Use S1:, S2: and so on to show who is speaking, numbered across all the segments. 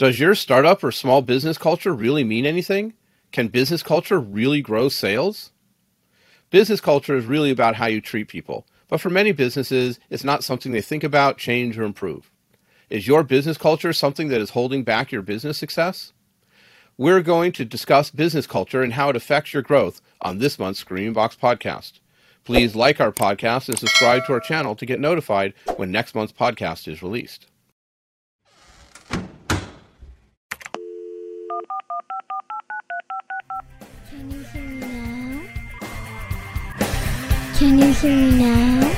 S1: Does your startup or small business culture really mean anything? Can business culture really grow sales? Business culture is really about how you treat people, but for many businesses, it's not something they think about, change, or improve. Is your business culture something that is holding back your business success? We're going to discuss business culture and how it affects your growth on this month's ScreamingBox podcast. Please like our podcast and subscribe to our channel to get notified when next month's podcast is released.
S2: Can you hear me now? Can you hear me now?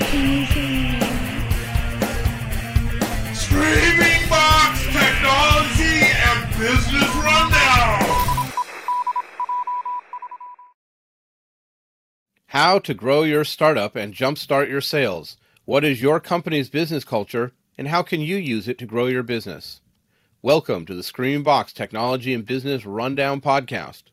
S2: Can you hear me now?
S3: ScreamingBox Technology and Business Rundown.
S1: How to grow your startup and jumpstart your sales. What is your company's business culture and how can you use it to grow your business? Welcome to the ScreamingBox Technology and Business Rundown podcast.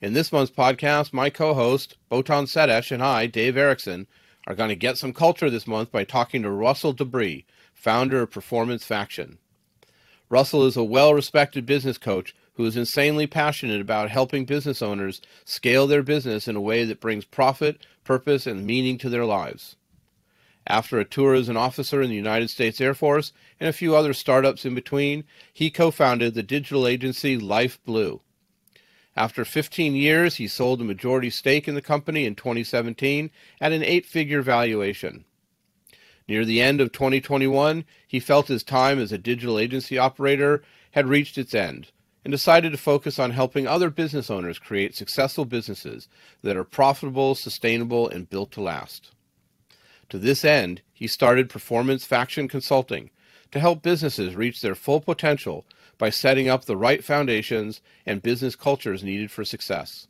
S1: In this month's podcast, my co-host, Botond Seres, and I, Dave Erickson, are going to get some culture this month by talking to Russel Dubree, founder of Performance Faction. Russel is a well-respected business coach who is insanely passionate about helping business owners scale their business in a way that brings profit, purpose, and meaning to their lives. After a tour as an officer in the United States Air Force and a few other startups in between, he co founded the digital agency Lifeblue. After 15 years, he sold a majority stake in the company in 2017 at an eight figure valuation. Near the end of 2021, he felt his time as a digital agency operator had reached its end and decided to focus on helping other business owners create successful businesses that are profitable, sustainable, and built to last. To this end, he started Performance Faction Consulting to help businesses reach their full potential by setting up the right foundations and business cultures needed for success.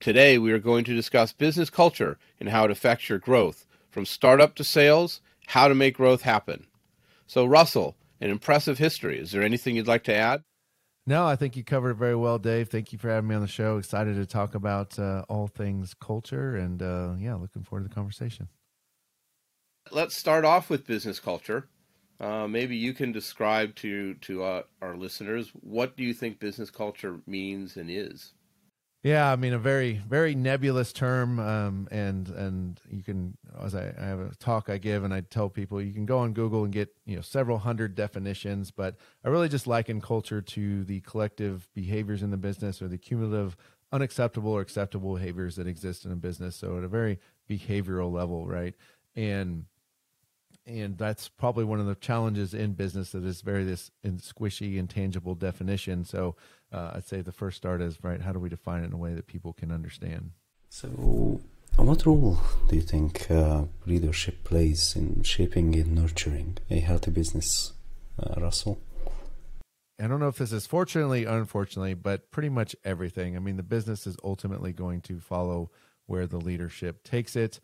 S1: Today, we are going to discuss business culture and how it affects your growth, from startup to sales, how to make growth happen. So, Russel, an impressive history. Is there anything you'd like to add?
S4: No, I think you covered it very well, Dave. Thank you for having me on the show. Excited to talk about uh, all things culture, and uh, yeah, looking forward to the conversation.
S1: Let's start off with business culture. Uh, maybe you can describe to to uh, our listeners what do you think business culture means and is.
S4: Yeah, I mean a very very nebulous term, um, and and you can as I, I have a talk I give and I tell people you can go on Google and get you know several hundred definitions, but I really just liken culture to the collective behaviors in the business or the cumulative unacceptable or acceptable behaviors that exist in a business. So at a very behavioral level, right? And and that's probably one of the challenges in business that is very this in squishy intangible definition so uh, i'd say the first start is right how do we define it in a way that people can understand
S5: So, what role do you think uh, leadership plays in shaping and nurturing a healthy business, uh, Russel?
S4: I don't know if this is fortunately, or unfortunately, but pretty much everything. I mean, the business is ultimately going to follow where the leadership takes it.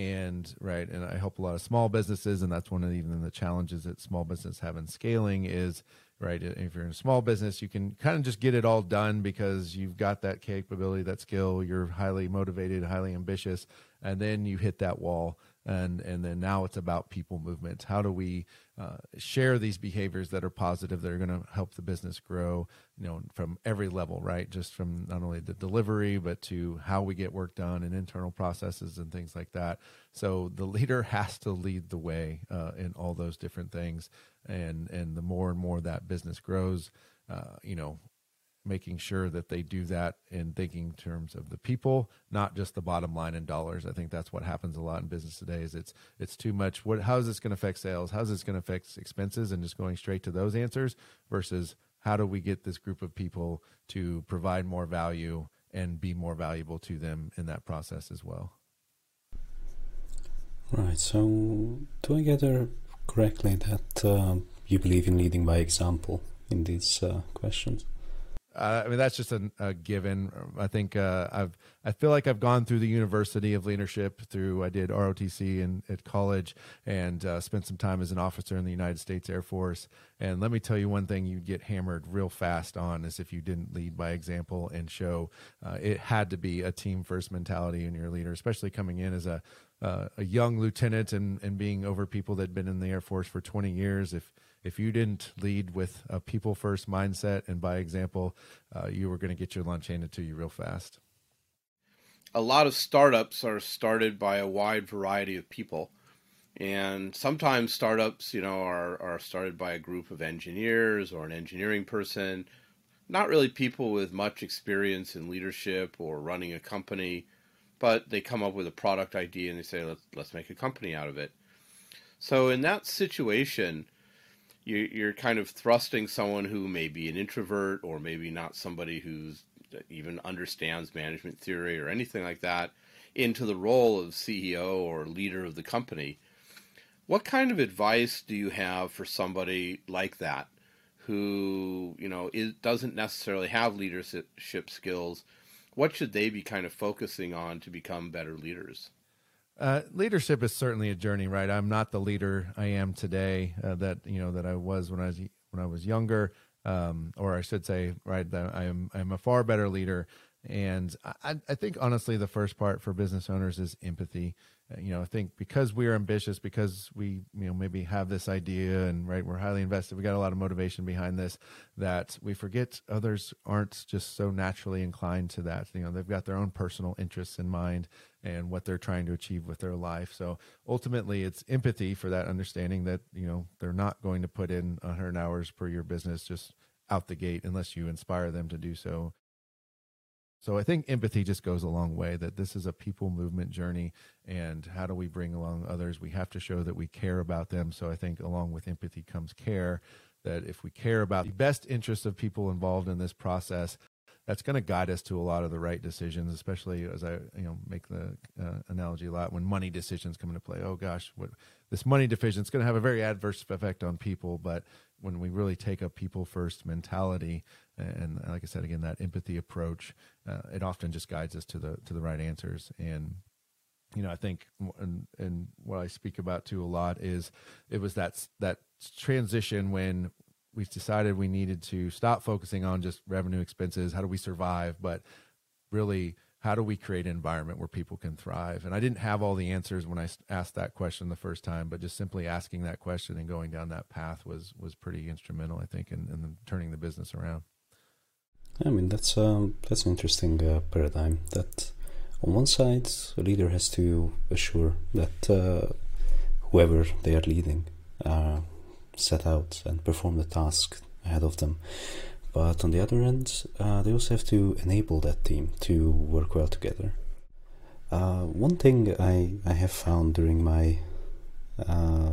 S4: And right, and I help a lot of small businesses, and that's one of even the challenges that small business have in scaling is right. If you're in a small business, you can kind of just get it all done because you've got that capability, that skill. You're highly motivated, highly ambitious, and then you hit that wall and and then now it's about people movement how do we uh, share these behaviors that are positive that are going to help the business grow you know from every level right? Just from not only the delivery but to how we get work done and internal processes and things like that. So the leader has to lead the way uh, in all those different things. And and the more and more that business grows uh, you know making sure that they do that in thinking in terms of the people, not just the bottom line in dollars. I think that's what happens a lot in business today. Is it's it's too much. What how is this going to affect sales? How's this going to affect expenses? And just going straight to those answers versus how do we get this group of people to provide more value and be more valuable to them in that process as well.
S5: Right. So, do I gather correctly that uh, you believe in leading by example in these uh, questions?
S4: Uh, I mean, that's just a, a given. I think uh, I've I feel like I've gone through the University of Leadership. Through I did ROTC in, at college and uh, spent some time as an officer in the United States Air Force. And let me tell you one thing: you'd get hammered real fast on is if you didn't lead by example and show. Uh, it had to be a team first mentality in your leader, especially coming in as a uh, a young lieutenant and, and being over people that had been in the Air Force for 20 years, if if you didn't lead with a people first mindset and by example, uh, you were going to get your lunch handed to you real fast.
S1: A lot of startups are started by a wide variety of people. And sometimes startups, you know, are, are started by a group of engineers or an engineering person, not really people with much experience in leadership or running a company, but they come up with a product idea and they say, let's, let's make a company out of it. So in that situation, you, you're kind of thrusting someone who may be an introvert or maybe not somebody who's even understands management theory or anything like that into the role of CEO or leader of the company. What kind of advice do you have for somebody like that who, you know, is, doesn't necessarily have leadership skills? What should they be kind of focusing on to become better leaders?
S4: Uh, leadership is certainly a journey, right? I'm not the leader I am today uh, that you know that I was when I was when I was younger, um, or I should say, right, that I am I'm a far better leader. And I, I think honestly, the first part for business owners is empathy. You know, I think because we are ambitious, because we, you know, maybe have this idea and right, we're highly invested, we got a lot of motivation behind this, that we forget others aren't just so naturally inclined to that. You know, they've got their own personal interests in mind and what they're trying to achieve with their life. So ultimately, it's empathy for that understanding that, you know, they're not going to put in 100 hours per your business just out the gate unless you inspire them to do so. So I think empathy just goes a long way that this is a people movement journey and how do we bring along others? We have to show that we care about them. So I think along with empathy comes care that if we care about the best interests of people involved in this process, that's going to guide us to a lot of the right decisions, especially as I you know make the uh, analogy a lot when money decisions come into play. Oh gosh, what this money decision is going to have a very adverse effect on people, but when we really take a people first mentality and like I said again that empathy approach, uh, it often just guides us to the to the right answers. And you know, I think and, and what I speak about too a lot is it was that that transition when we decided we needed to stop focusing on just revenue expenses. How do we survive? But really how do we create an environment where people can thrive? And I didn't have all the answers when I asked that question the first time, but just simply asking that question and going down that path was was pretty instrumental, I think, in, in turning the business around.
S5: I mean, that's um, that's an interesting uh, paradigm. That on one side, a leader has to assure that uh, whoever they are leading uh, set out and perform the task ahead of them. But on the other end, uh, they also have to enable that team to work well together. Uh, one thing I, I have found during my uh,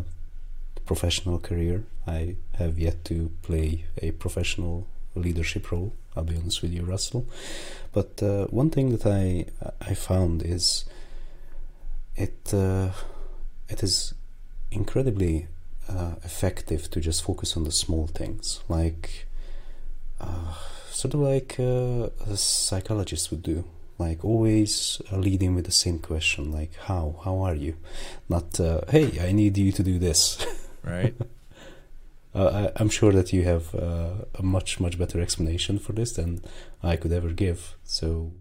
S5: professional career, I have yet to play a professional leadership role. I'll be honest with you, Russel. But uh, one thing that I I found is it uh, it is incredibly uh, effective to just focus on the small things, like uh, sort of like uh, a psychologist would do. Like always leading with the same question like how? How are you? Not uh, hey i need you to do this.
S4: Right
S5: uh, I, am sure that you have uh, a much much better explanation for this than i could ever give so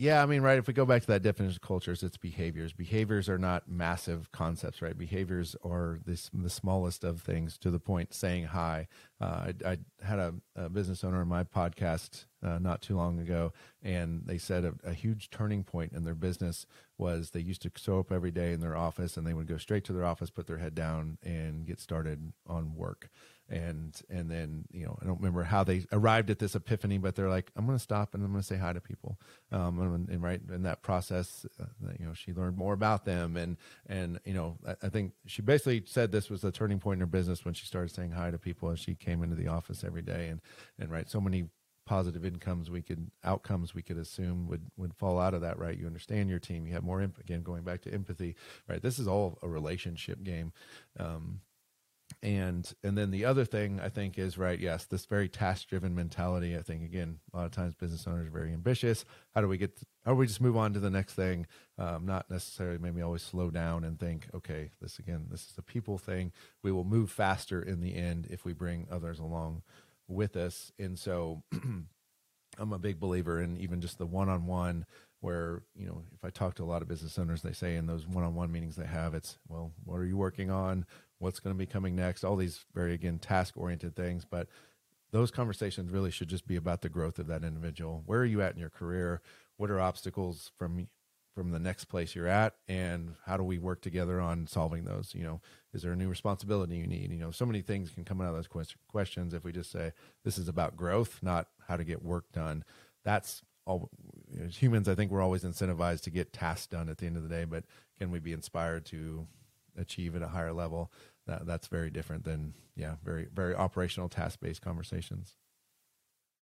S4: yeah, I mean, right. If we go back to that definition of cultures, it's behaviors. Behaviors are not massive concepts, right? Behaviors are this, the smallest of things. To the point, saying hi. Uh, I, I, had a, a, business owner on my podcast uh, not too long ago, and they said a, a, huge turning point in their business was they used to show up every day in their office, and they would go straight to their office, put their head down, and get started on work and and then you know I don't remember how they arrived at this epiphany, but they're like, I'm going to stop and I'm going to say hi to people. Um, and, and, right in that process, uh, you know, she learned more about them, and and you know, I, I, think she basically said this was the turning point in her business when she started saying hi to people as she came into the office every day, and and right, so many positive incomes we could outcomes we could assume would would fall out of that right? You understand your team. You have more again going back to empathy right? This is all a relationship game. Um, and and then the other thing i think is right yes this very task driven mentality. I think again a lot of times business owners are very ambitious. How do we get to, how do we just move on to the next thing? Um, not necessarily maybe always slow down and think okay this again this is a people thing. We will move faster in the end if we bring others along with us. And so i'm a big believer in even just the one-on-one where you know if i talk to a lot of business owners they say in those one-on-one meetings they have it's well what are you working on? What's going to be coming next? All these very again task oriented things. But those conversations really should just be about the growth of that individual. Where are you at in your career? What are obstacles from from the next place you're at and how do we work together on solving those? You know is there a new responsibility you need? You know so many things can come out of those quest- questions if we just say this is about growth not how to get work done. That's all as humans i think we're always incentivized to get tasks done at the end of the day but can we be inspired to achieve at a higher level? That, that's very different than yeah very very operational task based conversations.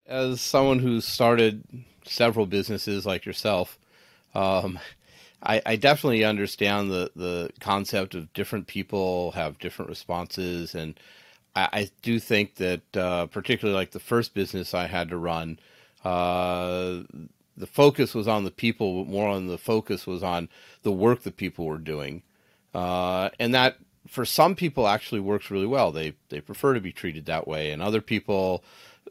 S1: As someone who's started several businesses like yourself, um, I, I definitely understand the, the concept of different people have different responses. And I, I do think that, uh, particularly like the first business I had to run, uh, the focus was on the people, but more on the focus was on the work that people were doing. Uh, and that for some people actually works really well. They they prefer to be treated that way, and other people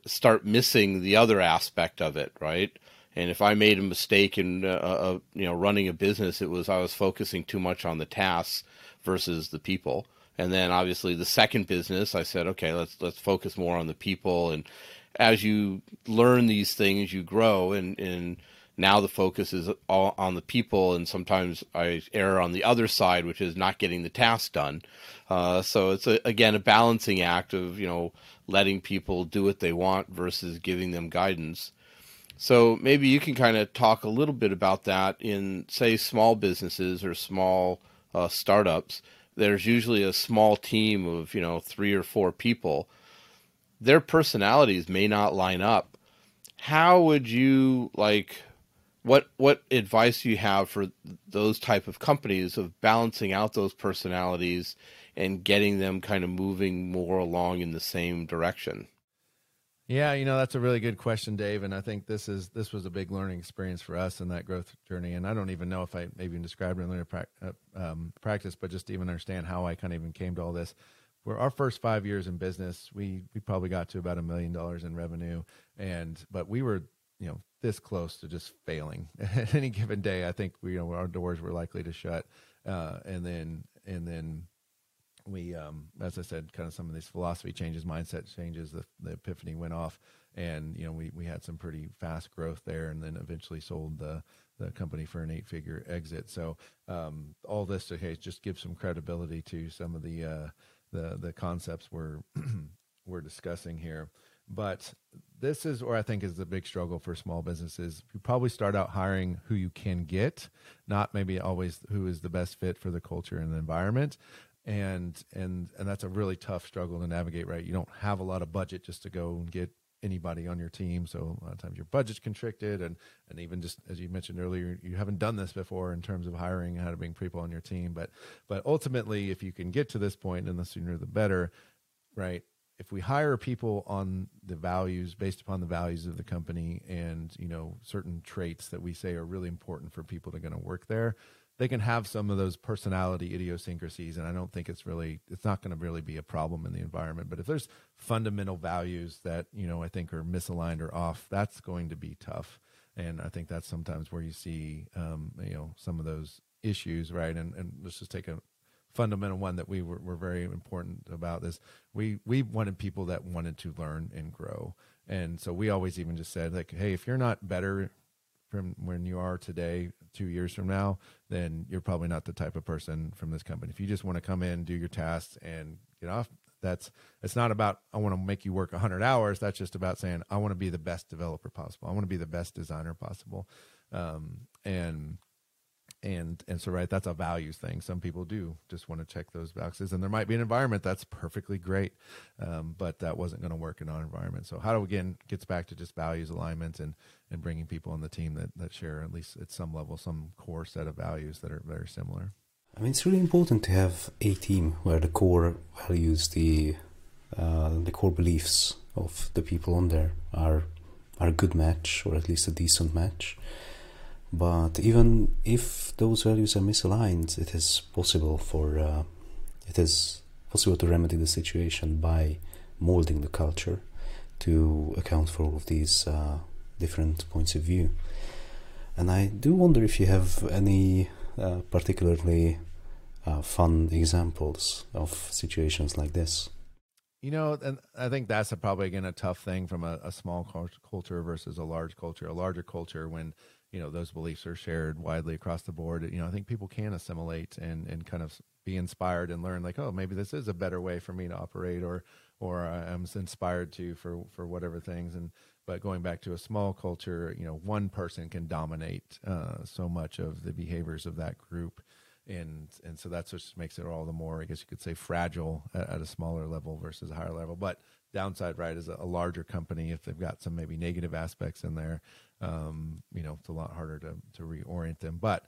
S1: start missing the other aspect of it, right? And if I made a mistake in uh, uh, you know running a business, it was I was focusing too much on the tasks versus the people. And then obviously the second business, I said, okay, let's let's focus more on the people. And as you learn these things, you grow, and and now the focus is all on the people. And sometimes I err on the other side, which is not getting the task done. Uh, so it's a, again a balancing act of you know letting people do what they want versus giving them guidance. So maybe you can kind of talk a little bit about that in, say, small businesses or small uh, startups. There's usually a small team of, you know, three or four people. Their personalities may not line up. How would you like? What what advice do you have for those type of companies of balancing out those personalities and getting them kind of moving more along in the same direction?
S4: Yeah, you know that's a really good question, Dave, and I think this is this was a big learning experience for us in that growth journey. And I don't even know if I maybe even described it in the pra- uh, um, practice, but just to even understand how I kind of even came to all this. For our first five years in business, we we probably got to about a million dollars in revenue, and but we were you know this close to just failing at any given day. I think we you know our doors were likely to shut, uh, and then and then we um as i said kind of some of these philosophy changes mindset changes the, the epiphany went off and you know we we had some pretty fast growth there and then eventually sold the the company for an eight figure exit. So um all this okay, just give some credibility to some of the uh the the concepts we're we're discussing here. But this is where I think is the big struggle for small businesses. You probably start out hiring who you can get, not maybe always who is the best fit for the culture and the environment and and and that's a really tough struggle to navigate right? You don't have a lot of budget just to go and get anybody on your team. So a lot of times your budget's constricted and and even just as you mentioned earlier you haven't done this before in terms of hiring and how to bring people on your team. But but ultimately if you can get to this point and the sooner the better right if we hire people on the values based upon the values of the company and you know certain traits that we say are really important for people that are going to work there they can have some of those personality idiosyncrasies and i don't think it's really it's not going to really be a problem in the environment. But if there's fundamental values that you know i think are misaligned or off that's going to be tough. And i think that's sometimes where you see um, you know some of those issues right? And, and let's just take a fundamental one that we were, were very important about this. We we wanted people that wanted to learn and grow. And so we always even just said like hey if you're not better from when you are today two years from now then you're probably not the type of person from this company. If you just want to come in do your tasks and get off that's it's not about i want to make you work 100 hours. That's just about saying i want to be the best developer possible. I want to be the best designer possible. Um, and and and so right that's a values thing. Some people do just want to check those boxes and there might be an environment that's perfectly great um, but that wasn't going to work in our environment. So how do again gets back to just values alignment and and bringing people on the team that that share at least at some level some core set of values that are very similar?
S5: I mean, it's really important to have a team where the core values, the uh, the core beliefs of the people on there are are a good match, or at least a decent match. But even if those values are misaligned, it is possible for uh, it is possible to remedy the situation by molding the culture to account for all of these uh, different points of view. And I do wonder if you have any uh, particularly uh, fun examples of situations like this.
S4: You know, and I think that's a, probably again a tough thing from a, a small culture versus a large culture. A larger culture, when you know those beliefs are shared widely across the board, you know, I think people can assimilate and and kind of be inspired and learn like, oh, maybe this is a better way for me to operate, or or I'm inspired to for for whatever things. And but going back to a small culture, you know, one person can dominate uh, so much of the behaviors of that group and and so that's what makes it all the more, I guess you could say, fragile at, at a smaller level versus a higher level. But downside, right, is a, a, larger company if they've got some maybe negative aspects in there, um, you know, it's a lot harder to to reorient them. But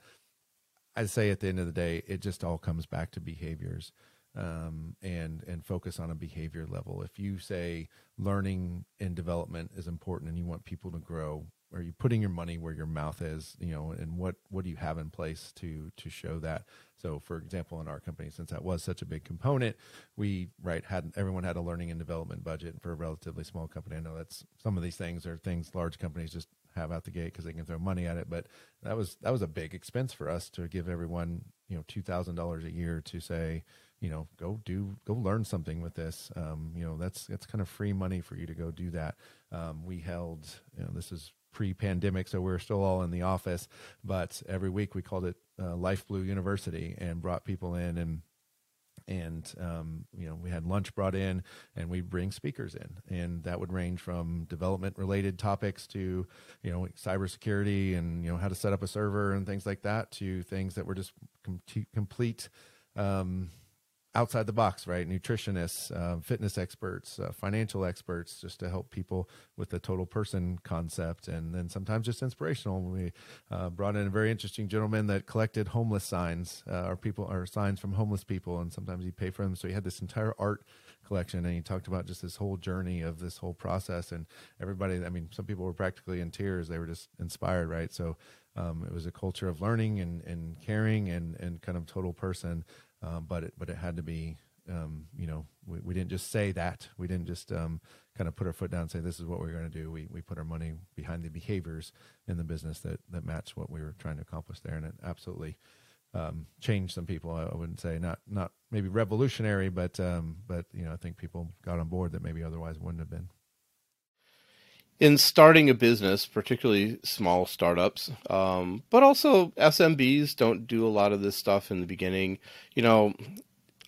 S4: I'd say at the end of the day, it just all comes back to behaviors. Um, and and focus on a behavior level. If you say learning and development is important, and you want people to grow, are you putting your money where your mouth is you know and what what do you have in place to to show that so for example in our company since that was such a big component we right had everyone had a learning and development budget for a relatively small company i know that's some of these things are things large companies just have out the gate because they can throw money at it but that was that was a big expense for us to give everyone you know $2000 a year to say you know go do go learn something with this um, you know that's that's kind of free money for you to go do that um, we held you know this is pre-pandemic, so we are still all in the office. But every week we called it uh, Lifeblue University and brought people in and and um, you know we had lunch brought in and we'd bring speakers in. And that would range from development related topics to you know cybersecurity and you know how to set up a server and things like that to things that were just com- complete um, outside the box, right? Nutritionists, uh, fitness experts, uh, financial experts, just to help people with the total person concept, and then sometimes just inspirational. We uh, brought in a very interesting gentleman that collected homeless signs, uh, or people, or signs from homeless people, and sometimes he'd pay for them. So he had this entire art collection, and he talked about just this whole journey of this whole process, and everybody. I mean, some people were practically in tears; they were just inspired, right? So. Um, it was a culture of learning and, and caring and, and kind of total person um, but it but it had to be um, you know we, we didn't just say that. We didn't just um, kind of put our foot down and say this is what we're going to do. We, we put our money behind the behaviors in the business that that match what we were trying to accomplish there. And it absolutely um, changed some people. I, wouldn't say not not maybe revolutionary but um, but you know I think people got on board that maybe otherwise wouldn't have been
S1: in starting a business, particularly small startups, um, but also SMBs don't do a lot of this stuff in the beginning. You know,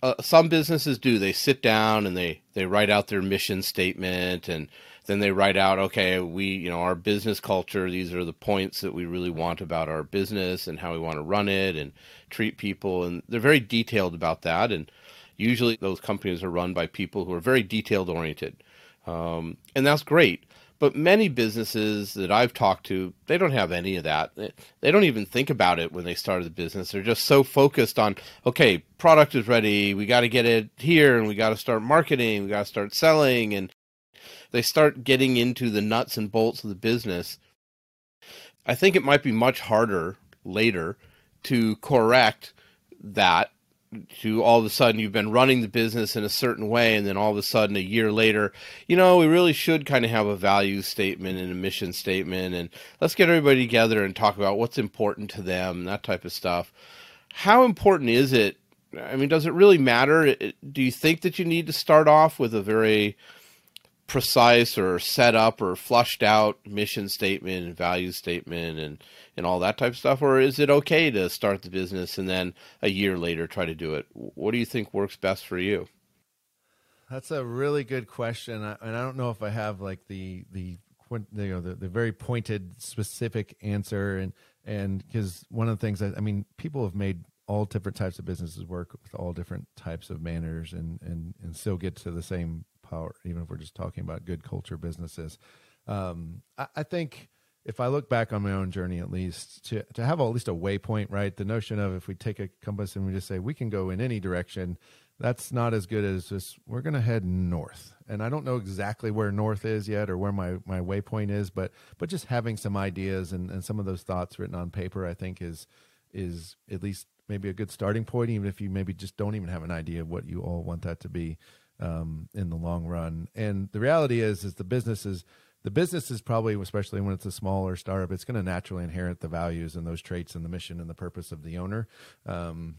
S1: uh, some businesses do. They sit down and they they write out their mission statement, and then they write out, okay, we you know our business culture. These are the points that we really want about our business and how we want to run it and treat people, and they're very detailed about that. And usually, those companies are run by people who are very detailed oriented, um, and that's great but many businesses that I've talked to, they don't have any of that. They don't even think about it when they started the business. They're just so focused on, okay, product is ready. We got to get it here and we got to start marketing. We got to start selling. And they start getting into the nuts and bolts of the business. I think it might be much harder later to correct that to all of a sudden you've been running the business in a certain way and then all of a sudden a year later you know we really should kind of have a value statement and a mission statement and let's get everybody together and talk about what's important to them that type of stuff. How important is it? I mean does it really matter? Do you think that you need to start off with a very precise or set up or flushed out mission statement and value statement and and all that type of stuff or is it okay to start the business and then a year later try to do it? What do you think works best for you?
S4: That's a really good question. And i don't know if i have like the the you know the, the very pointed specific answer. And and because one of the things that i mean people have made all different types of businesses work with all different types of manners and and and still get to the same power, even if we're just talking about good culture businesses. Um, I, I, think if I look back on my own journey, at least to to have at least a waypoint, right? The notion of if we take a compass and we just say we can go in any direction, that's not as good as just we're going to head north. And I don't know exactly where north is yet or where my my waypoint is, but but just having some ideas and, and some of those thoughts written on paper, I think is is at least maybe a good starting point, even if you maybe just don't even have an idea of what you all want that to be um, in the long run. And the reality is, is the businesses the business is probably, especially when it's a smaller startup, it's going to naturally inherit the values and those traits and the mission and the purpose of the owner. Um,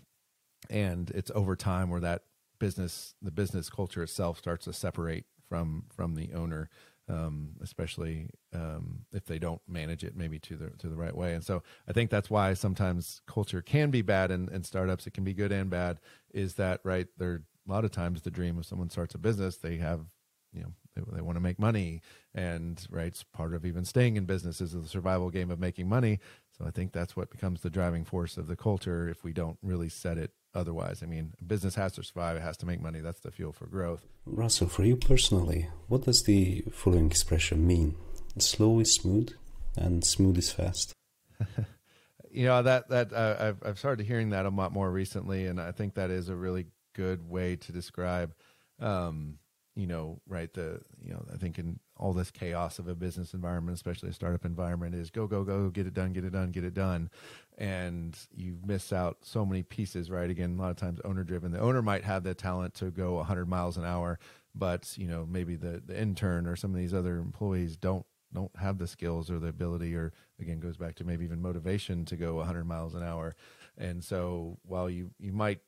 S4: and it's over time where that business, the business culture itself, starts to separate from from the owner um, especially um, if they don't manage it maybe to the to the right way. And so I think that's why sometimes culture can be bad in, in startups. It can be good and bad. Is that right? There a lot of times the dream of someone starts a business, they have you know they, they want to make money, and right, it's part of even staying in business is the survival game of making money. So I think that's what becomes the driving force of the culture if we don't really set it otherwise. I mean, business has to survive, it has to make money. That's the fuel for growth.
S5: Russel, for you personally, what does the following expression mean? Slow is smooth, and smooth is fast.
S4: you know that that uh, I've I've started hearing that a lot more recently, and I think that is a really good way to describe, um, you know, right the you know I think in all this chaos of a business environment, especially a startup environment, is go go go get it done, get it done, get it done, and you miss out so many pieces. Right? Again, a lot of times owner driven. The owner might have the talent to go 100 miles an hour, but you know maybe the the intern or some of these other employees don't don't have the skills or the ability or again goes back to maybe even motivation to go 100 miles an hour and so while you you might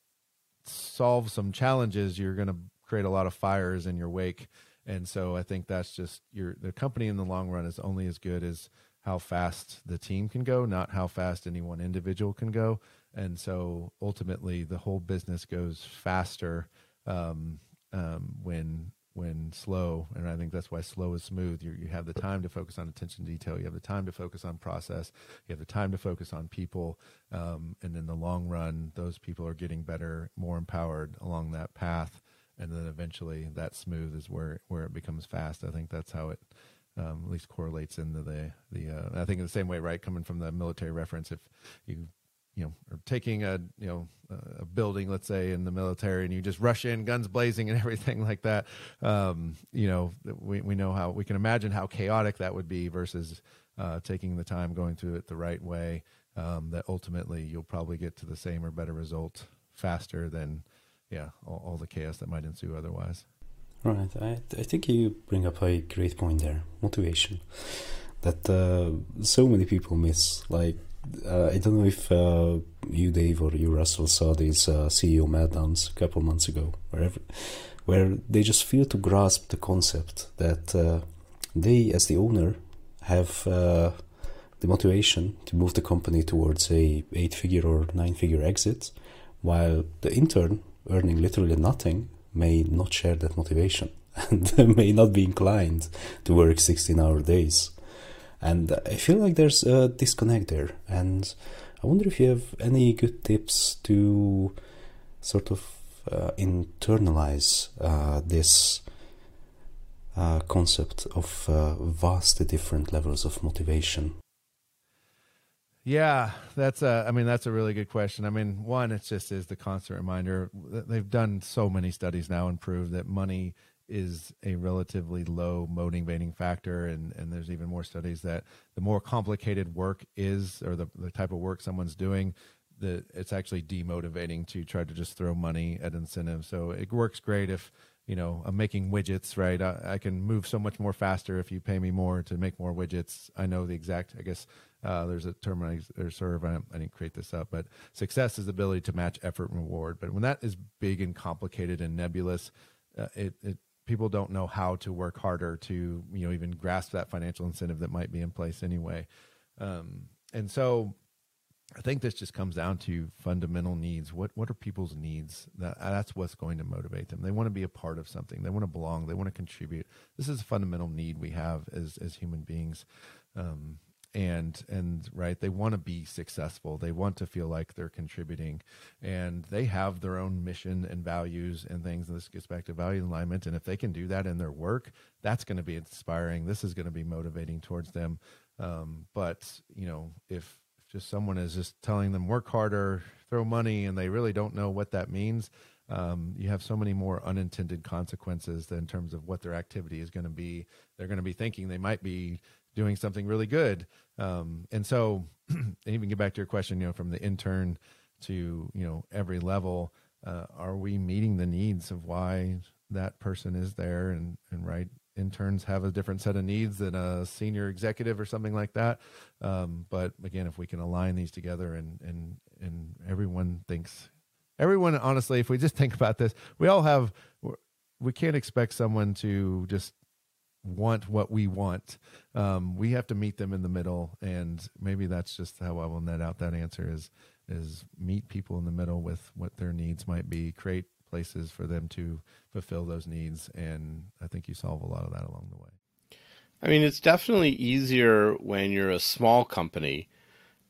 S4: solve some challenges you're going to create a lot of fires in your wake and so I think that's just your the company in the long run is only as good as how fast the team can go, not how fast any one individual can go. And so ultimately, the whole business goes faster um, um, when when slow. And I think that's why slow is smooth. You you have the time to focus on attention detail. You have the time to focus on process. You have the time to focus on people. Um, and in the long run, those people are getting better, more empowered along that path and then eventually that smooth is where where it becomes fast. I think that's how it um, at least correlates into the the. Uh, I think in the same way, right? Coming from the military reference, if you you know are taking a you know a building, let's say in the military, and you just rush in, guns blazing, and everything like that, um, you know, we we know how we can imagine how chaotic that would be versus uh, taking the time going through it the right way. Um, that ultimately you'll probably get to the same or better result faster than yeah, all, all the chaos that might ensue otherwise.
S5: Right. I, I think you bring up a great point there motivation that uh, so many people miss. Like, uh, I don't know if uh, you, Dave, or you, Russel, saw these uh, CEO meltdowns a couple months ago, wherever, where they just fail to grasp the concept that uh, they, as the owner, have uh, the motivation to move the company towards a eight-figure or nine-figure exit, while the intern earning literally nothing may not share that motivation and may not be inclined to work 16 hour days. And I feel like there's a disconnect there. And I wonder if you have any good tips to sort of uh, internalize uh, this uh, concept of uh, vastly different levels of motivation
S4: yeah, that's a. I mean, that's a really good question. I mean, one, it just is the constant reminder. They've done so many studies now and proved that money is a relatively low motivating factor, and and there's even more studies that the more complicated work is, or the the type of work someone's doing, that it's actually demotivating to try to just throw money at incentives. So it works great if you know i'm making widgets right? I, I, can move so much more faster if you pay me more to make more widgets. I know the exact i guess uh, there's a term I, or serve I, I didn't create this up but success is the ability to match effort and reward. But when that is big and complicated and nebulous uh, it, it people don't know how to work harder to you know even grasp that financial incentive that might be in place anyway um, and so I think this just comes down to fundamental needs. What what are people's needs? That that's what's going to motivate them. They want to be a part of something. They want to belong. They want to contribute. This is a fundamental need we have as as human beings. Um, and and right they want to be successful. They want to feel like they're contributing and they have their own mission and values and things and this gets back to value alignment and if they can do that in their work that's going to be inspiring. This is going to be motivating towards them. Um, but you know if just someone is just telling them work harder, throw money, and they really don't know what that means, um, you have so many more unintended consequences in terms of what their activity is going to be. They're going to be thinking they might be doing something really good, um, and so and even get back to your question, you know, from the intern to you know every level, uh, are we meeting the needs of why that person is there and and right interns have a different set of needs than a senior executive or something like that. Um, but again, if we can align these together and and and everyone thinks, everyone honestly, if we just think about this, we all have. We can't expect someone to just want what we want. Um, we have to meet them in the middle, and maybe that's just how I will net out that answer is is meet people in the middle with what their needs might be, create places for them to fulfill those needs, and I think you solve a lot of that along the way.
S1: I mean, it's definitely easier when you're a small company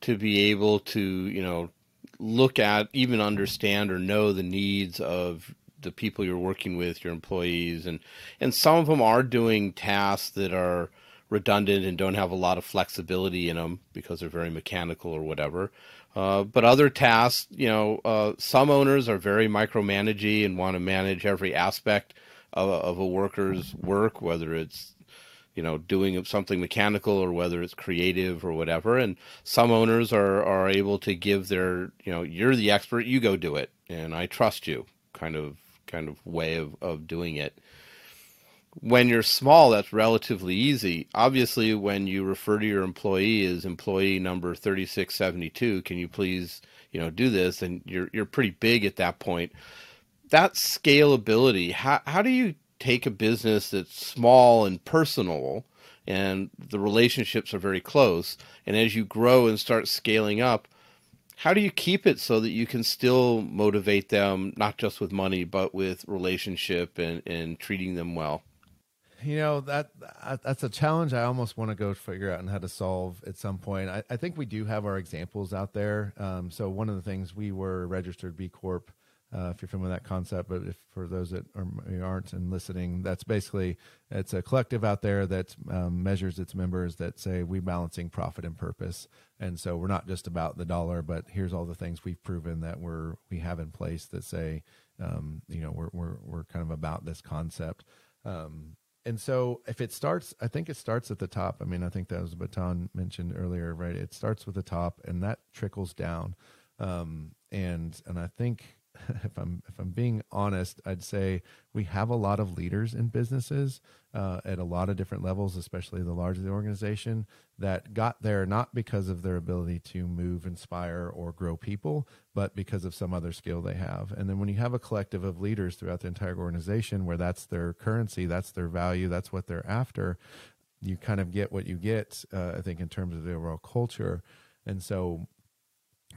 S1: to be able to, you know, look at, even understand or know the needs of the people you're working with, your employees, and and some of them are doing tasks that are redundant and don't have a lot of flexibility in them because they're very mechanical or whatever. Uh, but other tasks, you know, uh, some owners are very micromanagey and want to manage every aspect of, of a worker's work, whether it's you know doing something mechanical or whether it's creative or whatever and some owners are are able to give their you know you're the expert you go do it and i trust you kind of kind of way of, of doing it. When you're small, that's relatively easy. Obviously, when you refer to your employee as employee number 3672, can you please, you know, do this? And you're you're pretty big at that point. That scalability, how how do you take a business that's small and personal and the relationships are very close and as you grow and start scaling up, how do you keep it so that you can still motivate them not just with money but with relationship and, and treating them well?
S4: You know that that's a challenge i almost want to go figure out and how to solve at some point. I, I think we do have our examples out there. Um, so one of the things we were registered b corp uh, if you're familiar with that concept. But if for those that are, aren't and listening, that's basically it's a collective out there that um, measures its members that say we balancing profit and purpose. And so we're not just about the dollar, but here's all the things we've proven that we're we have in place that say, um, you know, we're we're we're kind of about this concept. Um, and so if it starts, I think it starts at the top. I mean, I think that was Botond mentioned earlier, right? It starts with the top and that trickles down. Um, and and I think if I'm if I'm being honest, I'd say we have a lot of leaders in businesses uh, at a lot of different levels, especially the larger the organization, that got there not because of their ability to move, inspire, or grow people, but because of some other skill they have. And then when you have a collective of leaders throughout the entire organization, where that's their currency, that's their value, that's what they're after, you kind of get what you get. Uh, I think in terms of the overall culture. And so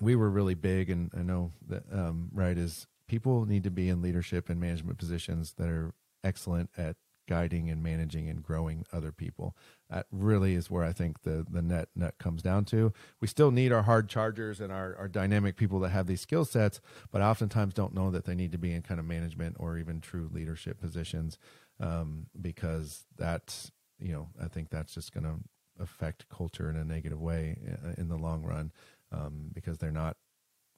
S4: we were really big, and I know that um, right is people need to be in leadership and management positions that are excellent at guiding and managing and growing other people. That really is where I think the the net net comes down to. We still need our hard chargers and our, our dynamic people that have these skill sets, but oftentimes don't know that they need to be in kind of management or even true leadership positions um, because that's you know I think that's just going to affect culture in a negative way uh, in the long run um, because they're not.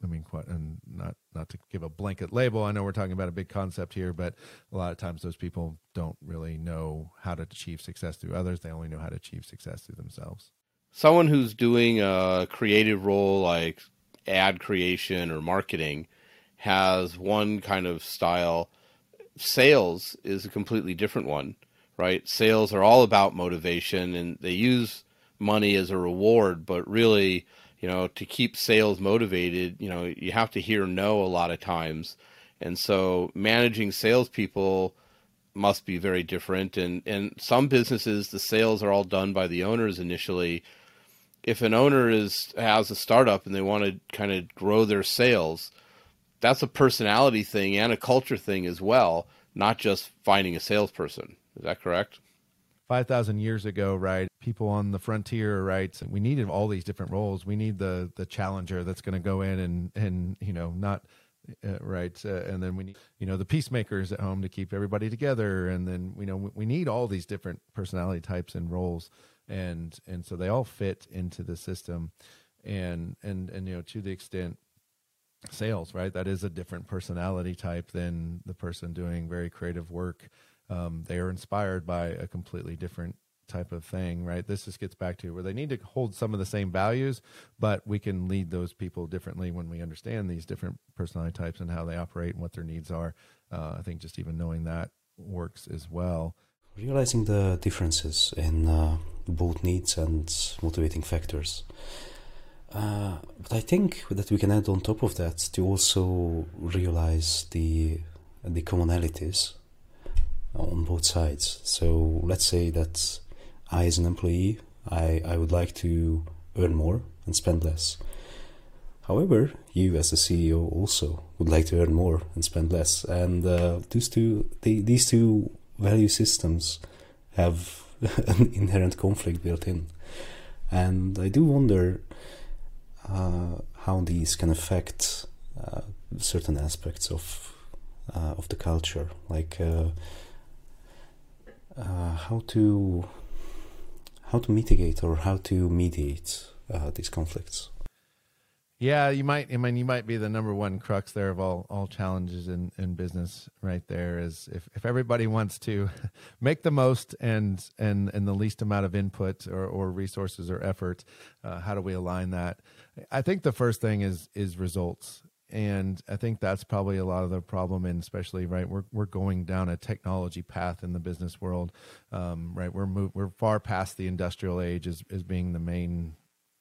S4: I mean, quite, and not not to give a blanket label. I know we're talking about a big concept here, but a lot of times those people don't really know how to achieve success through others. They only know how to achieve success through themselves.
S1: Someone who's doing a creative role like ad creation or marketing has one kind of style. Sales is a completely different one, right? Sales are all about motivation and they use money as a reward, but really you know, to keep sales motivated, you know, you have to hear no a lot of times. And so managing salespeople must be very different. And, and some businesses, the sales are all done by the owners initially. If an owner is has a startup and they want to kind of grow their sales, that's a personality thing and a culture thing as well, not just finding a salesperson. Is that correct?
S4: 5,000 years ago, right? People on the frontier, right? We needed all these different roles. We need the the challenger that's going to go in and and you know not uh, right, uh, and then we need you know the peacemakers at home to keep everybody together, and then you know we, we need all these different personality types and roles, and and so they all fit into the system, and and and you know to the extent sales, right? That is a different personality type than the person doing very creative work um, they are inspired by a completely different type of thing, right? This just gets back to where they need to hold some of the same values, but we can lead those people differently when we understand these different personality types and how they operate and what their needs are. Uh, I think just even knowing that works as well.
S5: realizing the differences in uh, both needs and motivating factors. Uh, but I think that we can add on top of that to also realize the the commonalities on both sides. So let's say that I, as an employee, I, I would like to earn more and spend less. However, you as a CEO also would like to earn more and spend less, and uh, these two they, these two value systems have an inherent conflict built in, and I do wonder uh, how these can affect uh, certain aspects of uh, of the culture, like uh, how to how to mitigate or how to mediate uh, these conflicts.
S4: Yeah, you might. I mean, you might be the number one crux there of all all challenges in in business. Right there is if if everybody wants to make the most and and and the least amount of input or or resources or effort, uh, how do we align that? I think the first thing is is results, and I think that's probably a lot of the problem. And especially right, we're we're going down a technology path in the business world. Um, right, we're move, we're far past the industrial age as as being the main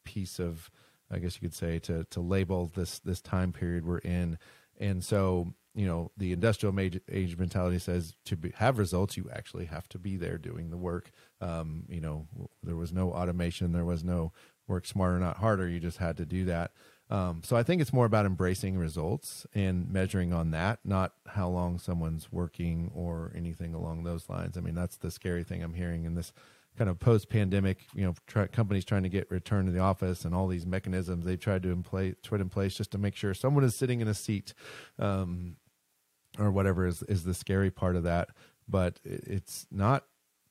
S4: piece of I guess you could say to to label this this time period we're in. And so, you know, the industrial age, age mentality says to be, have results, you actually have to be there doing the work. Um, you know, there was no automation, there was no work smarter, not harder. You just had to do that. Um, so I think it's more about embracing results and measuring on that, not how long someone's working or anything along those lines. I mean, that's the scary thing I'm hearing in this kind of post pandemic, you know, try, companies trying to get return to the office and all these mechanisms they've tried to put in place just to make sure someone is sitting in a seat, um, or whatever is is the scary part of that. But it's not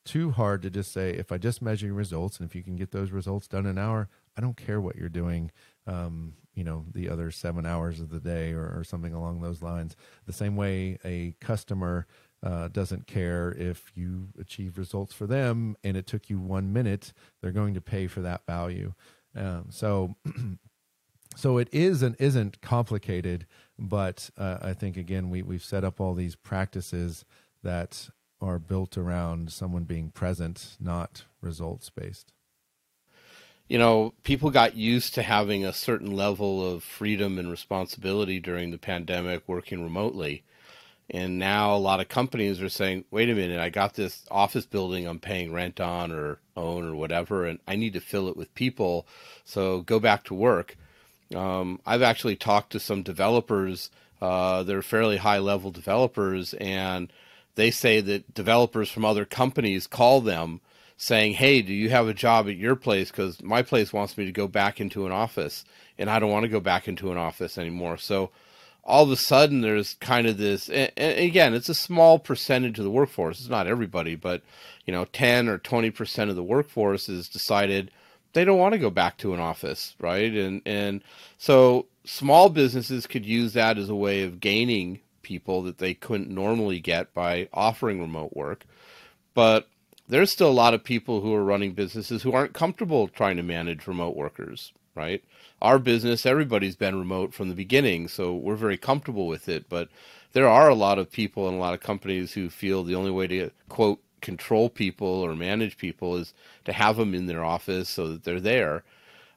S4: too hard to just say if I just measure your results and if you can get those results done in an hour, I don't care what you're doing. Um, you know, the other seven hours of the day or, or something along those lines. The same way a customer uh, doesn't care if you achieve results for them and it took you one minute they're going to pay for that value um, so so it is and isn't complicated but uh, i think again we, we've set up all these practices that are built around someone being present not results based
S1: you know, people got used to having a certain level of freedom and responsibility during the pandemic working remotely. And now a lot of companies are saying, wait a minute, I got this office building I'm paying rent on or own or whatever, and I need to fill it with people. So go back to work. Um, I've actually talked to some developers. Uh, they're fairly high level developers, and they say that developers from other companies call them saying, Hey, do you have a job at your place? Because my place wants me to go back into an office, and I don't want to go back into an office anymore. So all of a sudden there's kind of this and, again it's a small percentage of the workforce it's not everybody but you know 10 or 20% of the workforce has decided they don't want to go back to an office right and and so small businesses could use that as a way of gaining people that they couldn't normally get by offering remote work but there's still a lot of people who are running businesses who aren't comfortable trying to manage remote workers right our business, everybody's been remote from the beginning, so we're very comfortable with it. But there are a lot of people and a lot of companies who feel the only way to quote control people or manage people is to have them in their office so that they're there.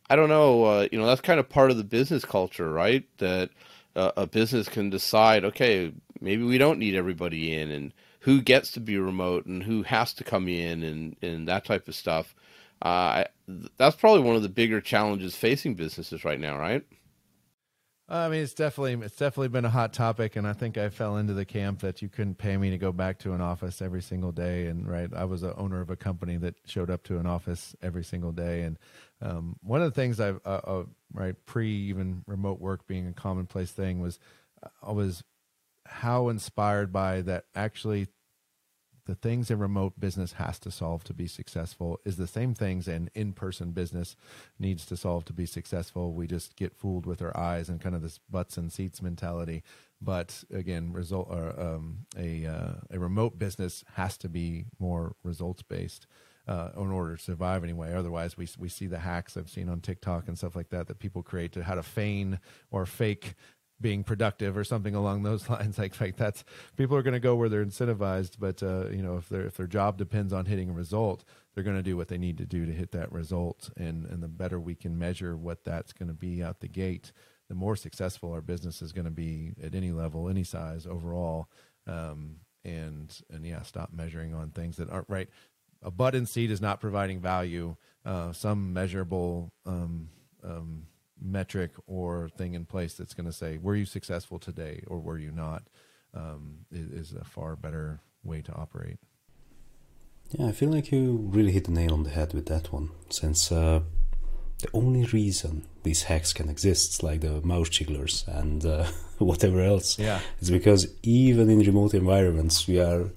S1: I don't know. Uh, you know, that's kind of part of the business culture, right? That a business can decide, okay, maybe we don't need everybody in, and who gets to be remote and who has to come in, and and that type of stuff. Uh, that's probably one of the bigger challenges facing businesses right now, right?
S4: I mean, it's definitely it's definitely been a hot topic, and I think I fell into the camp that you couldn't pay me to go back to an office every single day. And right, I was the owner of a company that showed up to an office every single day. And um, one of the things I've uh, uh, right? Pre even remote work being a commonplace thing was I was how inspired by that actually the things a remote business has to solve to be successful is the same things an in-person business needs to solve to be successful. We just get fooled with our eyes and kind of this butts and seats mentality. But again result or um, a uh, a remote business has to be more results based uh, in order to survive anyway. Otherwise, we we see the hacks I've seen on TikTok and stuff like that that people create to how to feign or fake being productive or something along those lines. Like, like that's people are going to go where they're incentivized, but uh, you know, if their if their job depends on hitting a result, they're going to do what they need to do to hit that result. And and the better we can measure what that's going to be out the gate, the more successful our business is going to be at any level, any size overall. Um, and and yeah, stop measuring on things that aren't right. A button seat is not providing value. Uh, some measurable um, um, metric or thing in place that's going to say, were you successful today or were you not, um, is, is a far better way to operate.
S5: Yeah, I feel like you really hit the nail on the head with that one, since uh, the only reason these hacks can exist, like the mouse jigglers and uh, whatever else,
S4: Yeah.
S5: is because even in remote environments, we are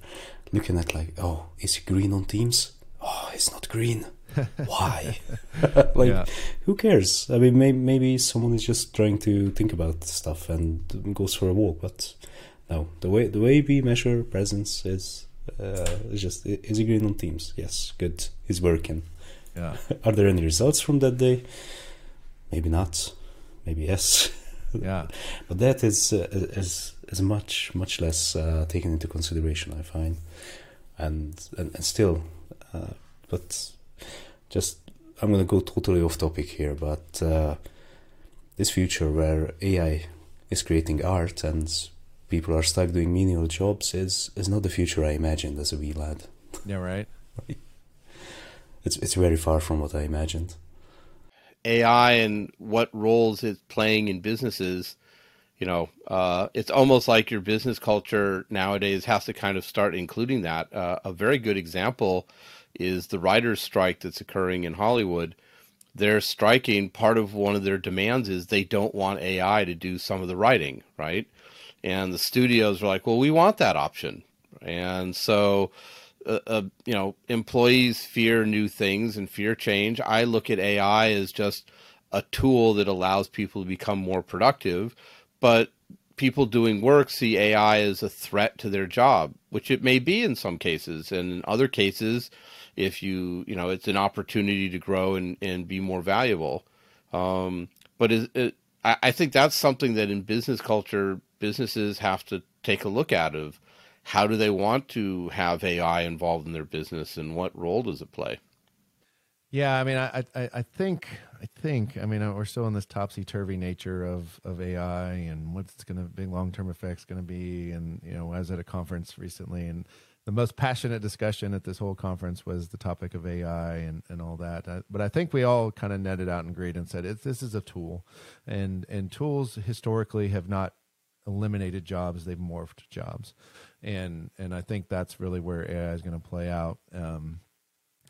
S5: looking at like, oh, is it green on Teams? Oh, it's not green. Why? like,
S4: Yeah.
S5: who cares? I mean, maybe, maybe someone is just trying to think about stuff and goes for a walk, but no, the way the way we measure presence is uh, is just is it green on Teams? Yes, good, it's working.
S4: Yeah.
S5: Are there any results from that day? Maybe not. Maybe yes.
S4: Yeah.
S5: But that is uh, is is much much less uh, taken into consideration, I find, and and, and still, uh, but just I'm gonna go totally off topic here, but uh, this future where AI is creating art and people are stuck doing menial jobs is is not the future I imagined as a wee lad.
S4: Yeah. Right.
S5: It's it's very far from what I imagined.
S1: AI and what roles it's playing in businesses, you know, uh, it's almost like your business culture nowadays has to kind of start including that. Uh, a very good example is the writers' strike that's occurring in Hollywood. They're striking. Part of one of their demands is they don't want AI to do some of the writing, right? And the studios are like, well, we want that option. And so uh, uh, you know, employees fear new things and fear change. I look at AI as just a tool that allows people to become more productive, but people doing work see AI as a threat to their job, which it may be in some cases, and in other cases, if you you know, it's an opportunity to grow and and be more valuable. Um, but is it, I, think that's something that in business culture, businesses have to take a look at of how do they want to have AI involved in their business and what role does it play?
S4: Yeah, I mean, I, I, I think, I think, I mean, uh, we're still in this topsy turvy nature of of AI and what's going to be long term effects going to be. And you know, I was at a conference recently, and the most passionate discussion at this whole conference was the topic of AI and and all that. Uh, but I think we all kind of netted out and agreed and said this is a tool, and and tools historically have not eliminated jobs; they've morphed jobs, and and I think that's really where AI is going to play out. Um,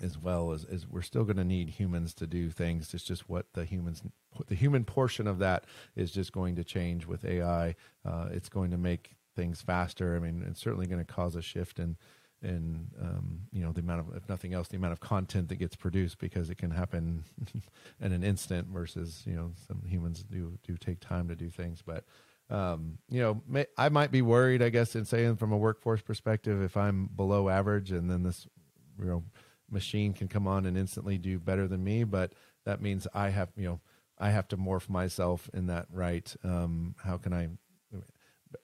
S4: as well as, as we're still going to need humans to do things. It's just what the humans, the human portion of that is just going to change with AI. Uh, it's going to make things faster. I mean, it's certainly going to cause a shift in, in um, you know the amount of, if nothing else, the amount of content that gets produced because it can happen in an instant versus you know some humans do do take time to do things, but. Um, you know, may, I might be worried, I guess, in saying from a workforce perspective, if I'm below average and then this, you know, machine can come on and instantly do better than me, but that means I have, you know, I have to morph myself in that right. Um, how can I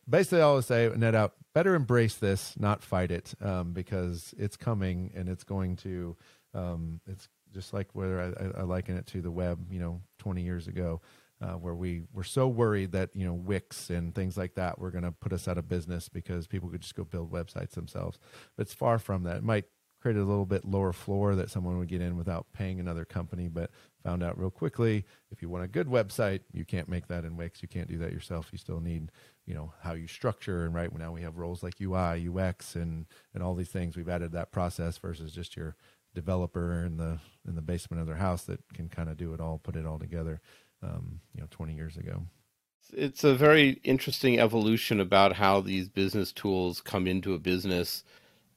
S4: basically I always say net out better embrace this, not fight it, um, because it's coming and it's going to, um, it's just like whether I, I, I liken it to the web, you know, 20 years ago. Uh, where we were so worried that you know Wix and things like that were going to put us out of business because people could just go build websites themselves. But it's far from that. It might create a little bit lower floor that someone would get in without paying another company, but found out real quickly if you want a good website, you can't make that in Wix. You can't do that yourself. You still need, you know, how you structure and right now we have roles like UI, UX and and all these things. We've added that process versus just your developer in the in the basement of their house that can kind of do it all, put it all together. Um, you know, 20 years ago.
S1: It's a very interesting evolution about how these business tools come into a business.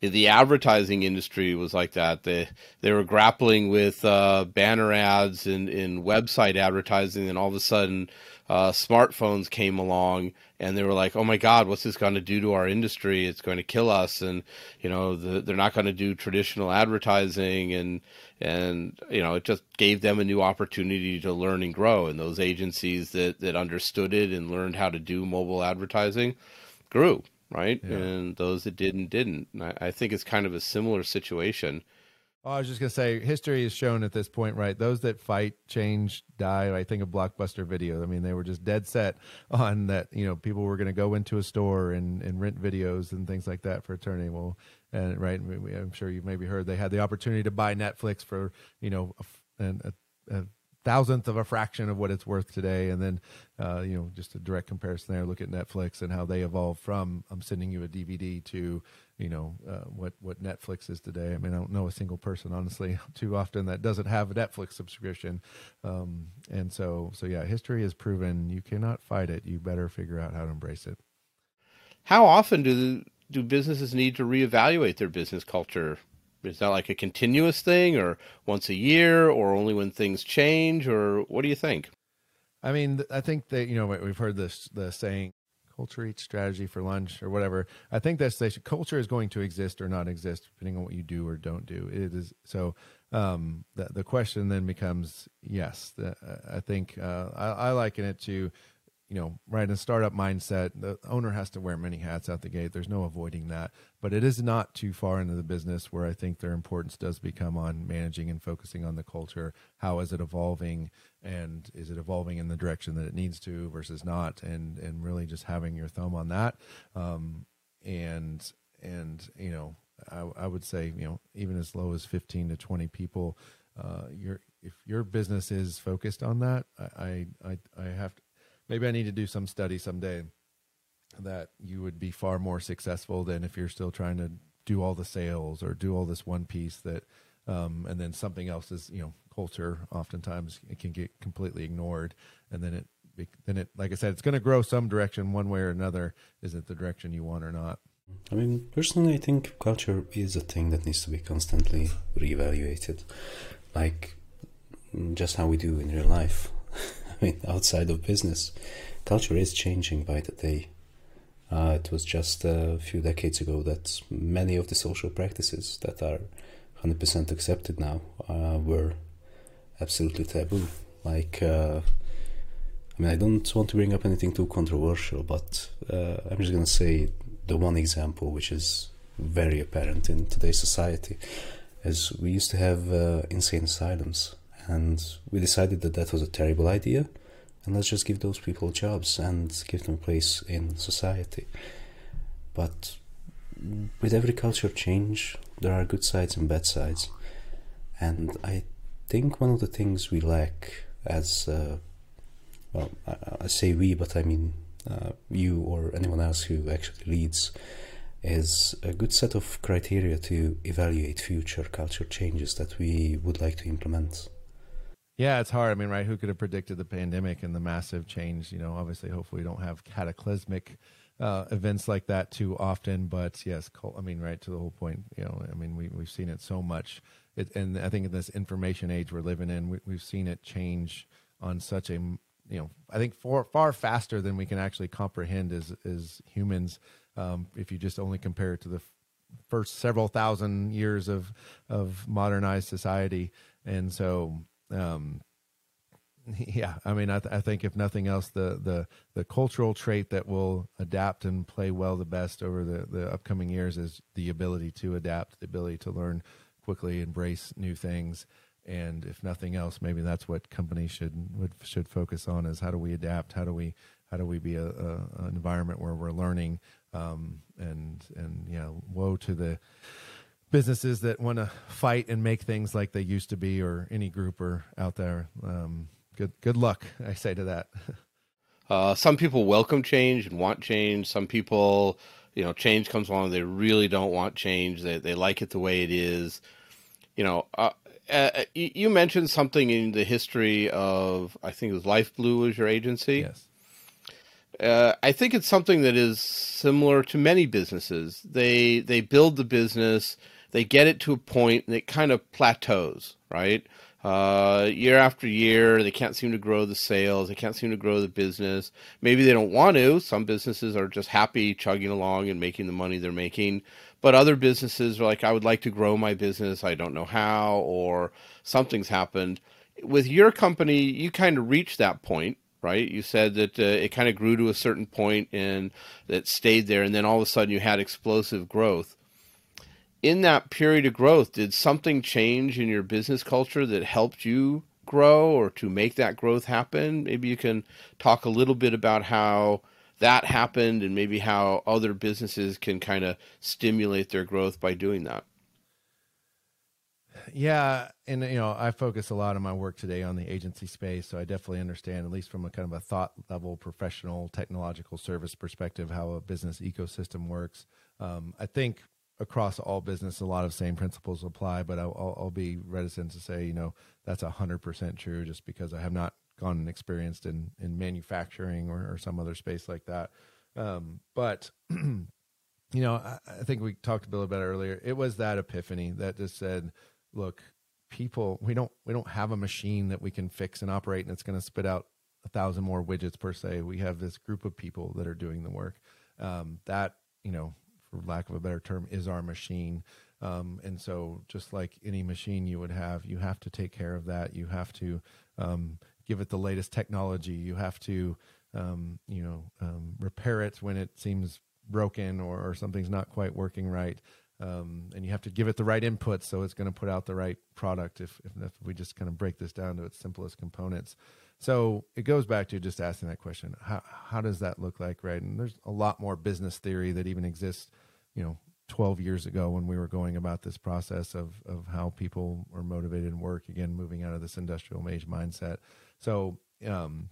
S1: The advertising industry was like that. They they were grappling with uh, banner ads and in website advertising, and all of a sudden, uh, smartphones came along and they were like, "Oh my God, what's this going to do to our industry? It's going to kill us." And you know, the, they're not going to do traditional advertising, and and you know, it just gave them a new opportunity to learn and grow. And those agencies that that understood it and learned how to do mobile advertising grew, right?
S4: Yeah.
S1: And those that didn't didn't. And I, I think it's kind of a similar situation.
S4: Oh, I was just gonna say, history has shown at this point, right? Those that fight, change, die. I think of Blockbuster Video. I mean, they were just dead set on that. You know, people were going to go into a store and, and rent videos and things like that for eternity. Well, and right, I'm sure you've maybe heard they had the opportunity to buy Netflix for you know a, f- an- a, a thousandth of a fraction of what it's worth today, and then uh, you know just a direct comparison there. Look at Netflix and how they evolved from I'm sending you a DVD to you know uh, what what Netflix is today. I mean, I don't know a single person, honestly, too often that doesn't have a Netflix subscription. Um, and so, so yeah, history has proven you cannot fight it. You better figure out how to embrace it.
S1: How often do do businesses need to reevaluate their business culture? Is that like a continuous thing, or once a year, or only when things change, or what do you think?
S4: I mean, I think that you know we- we've heard this the saying, "Culture eats strategy for lunch" or whatever. I think that's the culture is going to exist or not exist depending on what you do or don't do. It is so. Um, the the question then becomes yes. The, I think uh, I, I liken it to you know, right in a startup mindset, the owner has to wear many hats out the gate. There's no avoiding that. But it is not too far into the business where I think their importance does become on managing and focusing on the culture. How is it evolving? And is it evolving in the direction that it needs to versus not? And and really just having your thumb on that. Um, and and you know, I, I would say you know even as low as 15 to 20 people, uh, your if your business is focused on that, I I I have to, maybe I need to do some study someday that you would be far more successful than if you're still trying to do all the sales or do all this one piece that um, and then something else is you know culture oftentimes it can get completely ignored. And then it then it like I said it's going to grow some direction one way or another. Is it the direction you want or not?
S5: I mean, personally, I think culture is a thing that needs to be constantly reevaluated, like mm, just how we do in real life. Outside of business, culture is changing by the day. Uh, it was just a few decades ago that many of the social practices that are 100% accepted now uh, were absolutely taboo. Like, uh, I mean, I don't want to bring up anything too controversial, but uh, I'm just going to say the one example which is very apparent in today's society is we used to have uh, insane asylums, and we decided that that was a terrible idea, and let's just give those people jobs and give them a place in society. But with every culture change, there are good sides and bad sides, and I think one of the things we lack as uh, well, I, say we, but I mean uh, you or anyone else who actually leads, is a good set of criteria to evaluate future culture changes that we would like to implement.
S4: Yeah, it's hard. I mean, right? Who could have predicted the pandemic and the massive change? You know, obviously, hopefully, we don't have cataclysmic uh, events like that too often. But yes, I mean, right to the whole point. You know, I mean, we we've seen it so much, it, and I think in this information age we're living in, we, we've seen it change on such a you know, I think far far faster than we can actually comprehend as as humans. Um, if you just only compare it to the first several thousand years of of modernized society, and so um, yeah, I mean, I, th- I think if nothing else, the the the cultural trait that will adapt and play well the best over the the upcoming years is the ability to adapt, the ability to learn quickly, embrace new things, and if nothing else, maybe that's what companies should would should focus on is how do we adapt, how do we how do we be a, a an environment where we're learning, um, and and yeah, woe to the businesses that want to fight and make things like they used to be, or any group or out there. Um, good good luck, I say to that.
S1: Uh, some people welcome change and want change. Some people, you know, change comes along. They really don't want change. They they like it the way it is. You know, uh, uh, you you mentioned something in the history of I think it was Lifeblue was your agency.
S4: yes.
S1: Uh, I think it's something that is similar to many businesses. They they build the business, they get it to a point, and it kind of plateaus, right? uh, year after year. They can't seem to grow the sales. They can't seem to grow the business. Maybe they don't want to. Some businesses are just happy chugging along and making the money they're making. But other businesses are like, I would like to grow my business. I don't know how, or something's happened. With your company, you kind of reached that point, right? You said that uh, it kind of grew to a certain point and it stayed there, and then all of a sudden you had explosive growth. In that period of growth, did something change in your business culture that helped you grow or to make that growth happen? Maybe you can talk a little bit about how that happened and maybe how other businesses can kind of stimulate their growth by doing that.
S4: Yeah, and you know, I focus a lot of my work today on the agency space, so I definitely understand, at least from a kind of a thought level, professional, technological service perspective, how a business ecosystem works. Um, I think across all business, a lot of same principles apply, but I'll, I'll be reticent to say, you know, that's hundred percent true, just because I have not gone and experienced in in manufacturing or, or some other space like that. Um, but you know, I, I, think we talked a bit earlier. It was that epiphany that just said, "Look, people, we don't we don't have a machine that we can fix and operate, and it's going to spit out a thousand more widgets per se. We have this group of people that are doing the work. Um, that you know, for lack of a better term, is our machine." Um, and so, just like any machine you would have, you have to take care of that. You have to um, give it the latest technology. You have to, um, you know, um, repair it when it seems broken or, or something's not quite working right. Um, and you have to give it the right input so it's going to put out the right product. If, if, if we just kind of break this down to its simplest components, so it goes back to just asking that question: how how does that look like, right? And there's a lot more business theory that even exists, you know, 12 years ago when we were going about this process of of how people are motivated and work again, moving out of this industrial age mindset. So, um,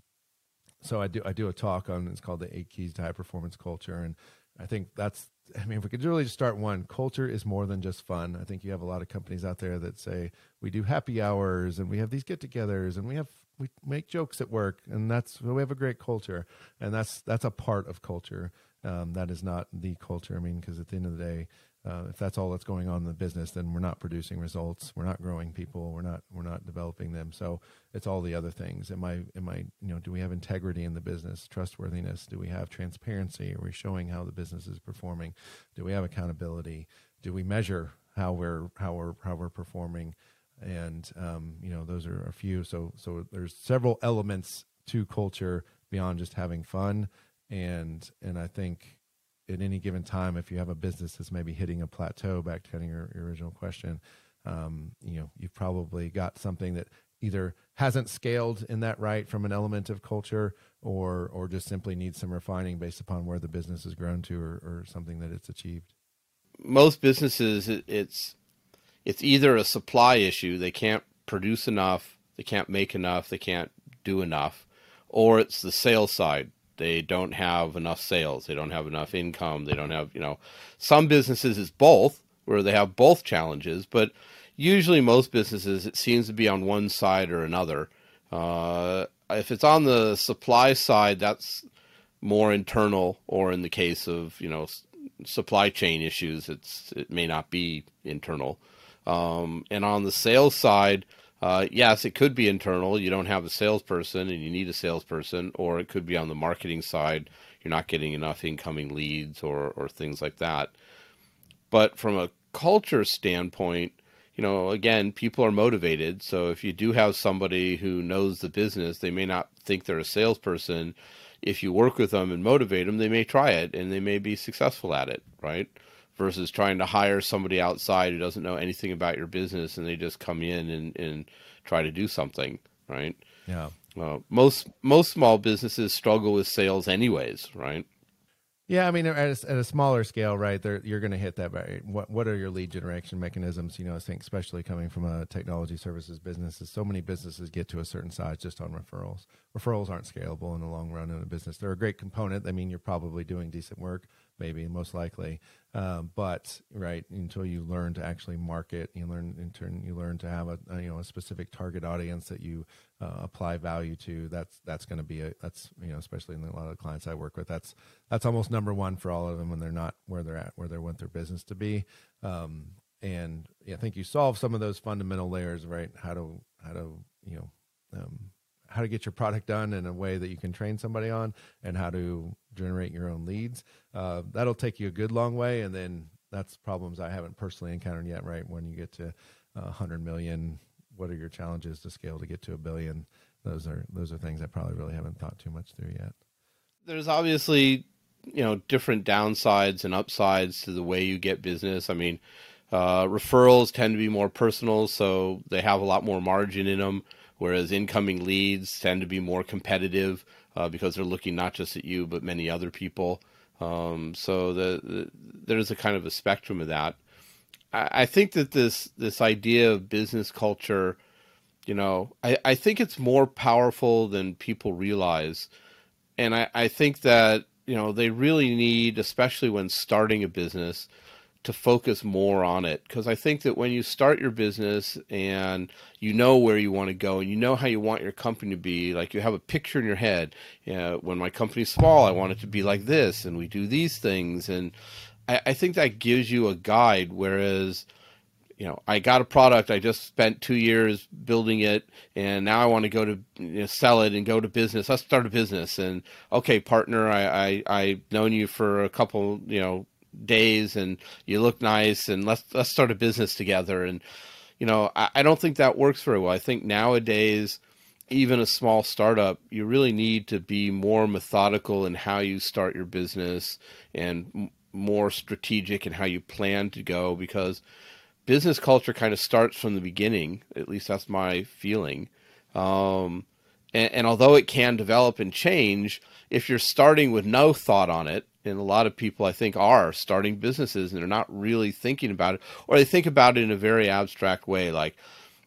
S4: so I do I do a talk on it's called the eight keys to high performance culture, and I think that's I mean if we could really just start one, culture is more than just fun. I think you have a lot of companies out there that say we do happy hours and we have these get-togethers and we have we make jokes at work and that's we have a great culture and that's that's a part of culture. Um, that is not the culture. I mean, because at the end of the day, uh, if that's all that's going on in the business, then we're not producing results. We're not growing people. We're not we're not developing them. So it's all the other things. Am I am I you know do we have integrity in the business, trustworthiness? Do we have transparency? Are we showing how the business is performing? Do we have accountability? Do we measure how we're how we're how we're performing? And um, you know those are a few. So so there's several elements to culture beyond just having fun. And and I think at any given time, if you have a business that's maybe hitting a plateau, back to kind of your, your original question, um, you know, you've probably got something that either hasn't scaled in that right from an element of culture or or just simply needs some refining based upon where the business has grown to or, or something that it's achieved.
S1: Most businesses it's it's either a supply issue. They can't produce enough. They can't make enough. They can't do enough. Or it's the sales side they don't have enough sales. They don't have enough income. They don't have, you know, some businesses is both, where they have both challenges, but usually most businesses, it seems to be on one side or another. Uh, if it's on the supply side, that's more internal, or in the case of, you know, supply chain issues, it's it may not be internal. Um, and on the sales side, uh, yes, it could be internal. You don't have a salesperson and you need a salesperson, or it could be on the marketing side. You're not getting enough incoming leads or, or things like that. But from a culture standpoint, you know, again, people are motivated. So if you do have somebody who knows the business, they may not think they're a salesperson. If you work with them and motivate them, they may try it and they may be successful at it, right? Versus trying to hire somebody outside who doesn't know anything about your business and they just come in and, and try to do something, right?
S4: Yeah.
S1: Uh, most most small businesses struggle with sales anyways, right?
S4: Yeah, I mean, at a, at a smaller scale, right? There, you're going to hit that. Right? What What are your lead generation mechanisms? You know, I think especially coming from a technology services business, is so many businesses get to a certain size just on referrals. Referrals aren't scalable in the long run in a business. They're a great component. I mean, you're probably doing decent work, maybe most likely, um, but right until you learn to actually market, you learn in turn you learn to have a, a you know a specific target audience that you uh, apply value to. That's that's going to be a that's you know especially in a lot of the clients I work with. That's that's almost number one for all of them when they're not where they're at where they want their business to be. Um, and yeah, I think you solve some of those fundamental layers, right? How to how to you know um, how to get your product done in a way that you can train somebody on, and how to generate your own leads. Uh, that'll take you a good long way, and then that's problems I haven't personally encountered yet. Right when you get to uh, 100 million, what are your challenges to scale to get to a billion? Those are those are things I probably really haven't thought too much through yet.
S1: There's obviously you know different downsides and upsides to the way you get business. I mean, uh, referrals tend to be more personal, so they have a lot more margin in them. Whereas incoming leads tend to be more competitive uh, because they're looking not just at you but many other people. Um, so the, the, there's a kind of a spectrum of that. I, I think that this this idea of business culture, you know, I, I think it's more powerful than people realize, and I, I think that you know they really need, especially when starting a business, to focus more on it because I think that when you start your business and you know where you want to go and you know how you want your company to be, like you have a picture in your head. You know, when my company's small, I want it to be like this, and we do these things, and I, I think that gives you a guide. Whereas, you know, I got a product, I just spent two years building it, and now I want to go to you know, sell it and go to business. Let's start a business, and okay, partner, I I I've known you for a couple, you know days and you look nice and let's let's start a business together. And you know I, I don't think that works very well. I think nowadays even a small startup you really need to be more methodical in how you start your business and more strategic in how you plan to go because business culture kind of starts from the beginning. At least that's my feeling. Um, and, and although it can develop and change if you're starting with no thought on it and a lot of people I think are starting businesses and they're not really thinking about it, or they think about it in a very abstract way, like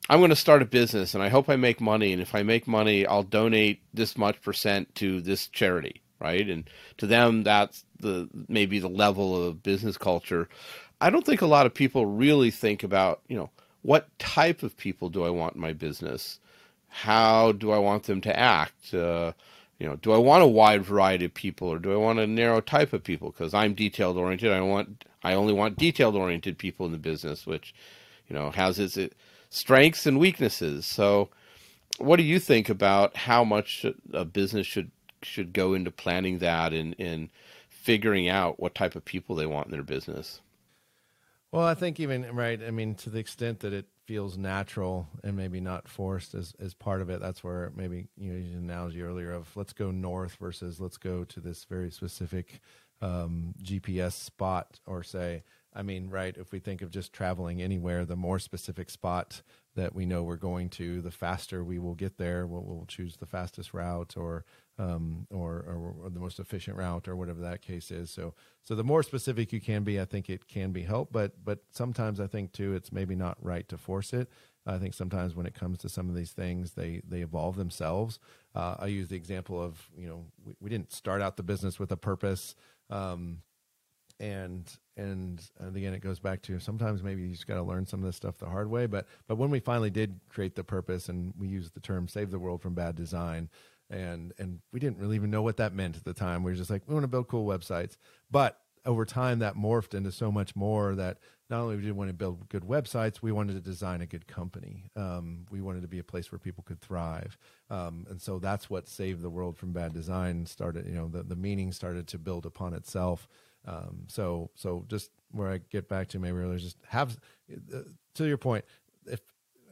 S1: I'm going to start a business and I hope I make money, and if I make money, I'll donate this much percent to this charity, right? And to them, that's the maybe the level of business culture. I don't think a lot of people really think about, you know, what type of people do I want in my business? How do I want them to act? Uh, you know, do I want a wide variety of people or do I want a narrow type of people? Because I'm detailed oriented. I want I only want detailed oriented people in the business, which you know has its strengths and weaknesses. So, what do you think about how much a business should should go into planning that and and figuring out what type of people they want in their business?
S4: Well, I think even right. I mean, to the extent that it feels natural and maybe not forced as, as part of it. That's where maybe you know an analogy earlier of let's go north versus let's go to this very specific um, GPS spot or say. I mean, right? If we think of just traveling anywhere, the more specific spot that we know we're going to, the faster we will get there. We'll, we'll choose the fastest route or um, or, or, the most efficient route or whatever that case is. So, so the more specific you can be, I think it can be helped. But, but sometimes I think too, it's maybe not right to force it. I think sometimes when it comes to some of these things, they they evolve themselves. Uh, I use the example of you know we, we didn't start out the business with a purpose, um, and and and again it goes back to sometimes maybe you just got to learn some of this stuff the hard way. But but when we finally did create the purpose and we used the term "save the world from bad design," and and we didn't really even know what that meant at the time. We were just like, we want to build cool websites, but over time that morphed into so much more that not only we did we want to build good websites, we wanted to design a good company. Um, we wanted to be a place where people could thrive, um, and so that's what saved the world from bad design. Started, you know, the the meaning started to build upon itself. Um, so so just where I get back to maybe earlier, just have uh, to your point. If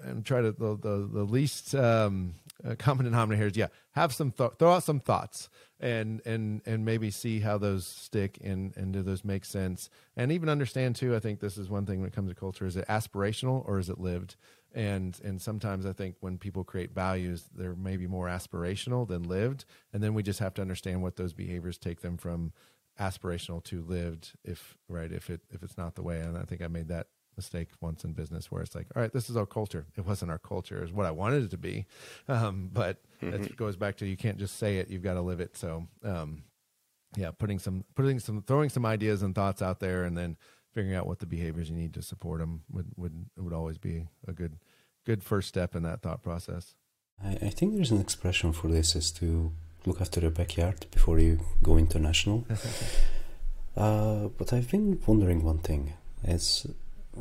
S4: and try to the the, the least um, uh, common denominator is yeah have some th- throw out some thoughts and and and maybe see how those stick and and do those make sense. And even understand too i think this is one thing when it comes to culture is it aspirational or is it lived? And and sometimes i think when people create values they're maybe more aspirational than lived. And then we just have to understand what those behaviors take them from aspirational to lived if right if it if it's not the way. And i think i made that mistake once in business where it's like, all right, this is our culture. It wasn't our culture. It's what I wanted it to be. Um, but mm-hmm. it goes back to you can't just say it. You've got to live it. So, um, yeah, putting some, putting some, throwing some ideas and thoughts out there and then figuring out what the behaviors you need to support them would, would, would always be a good, good first step in that thought process.
S5: I, I think there's an expression for this is to look after your backyard before you go international. uh, but I've been wondering one thing. It's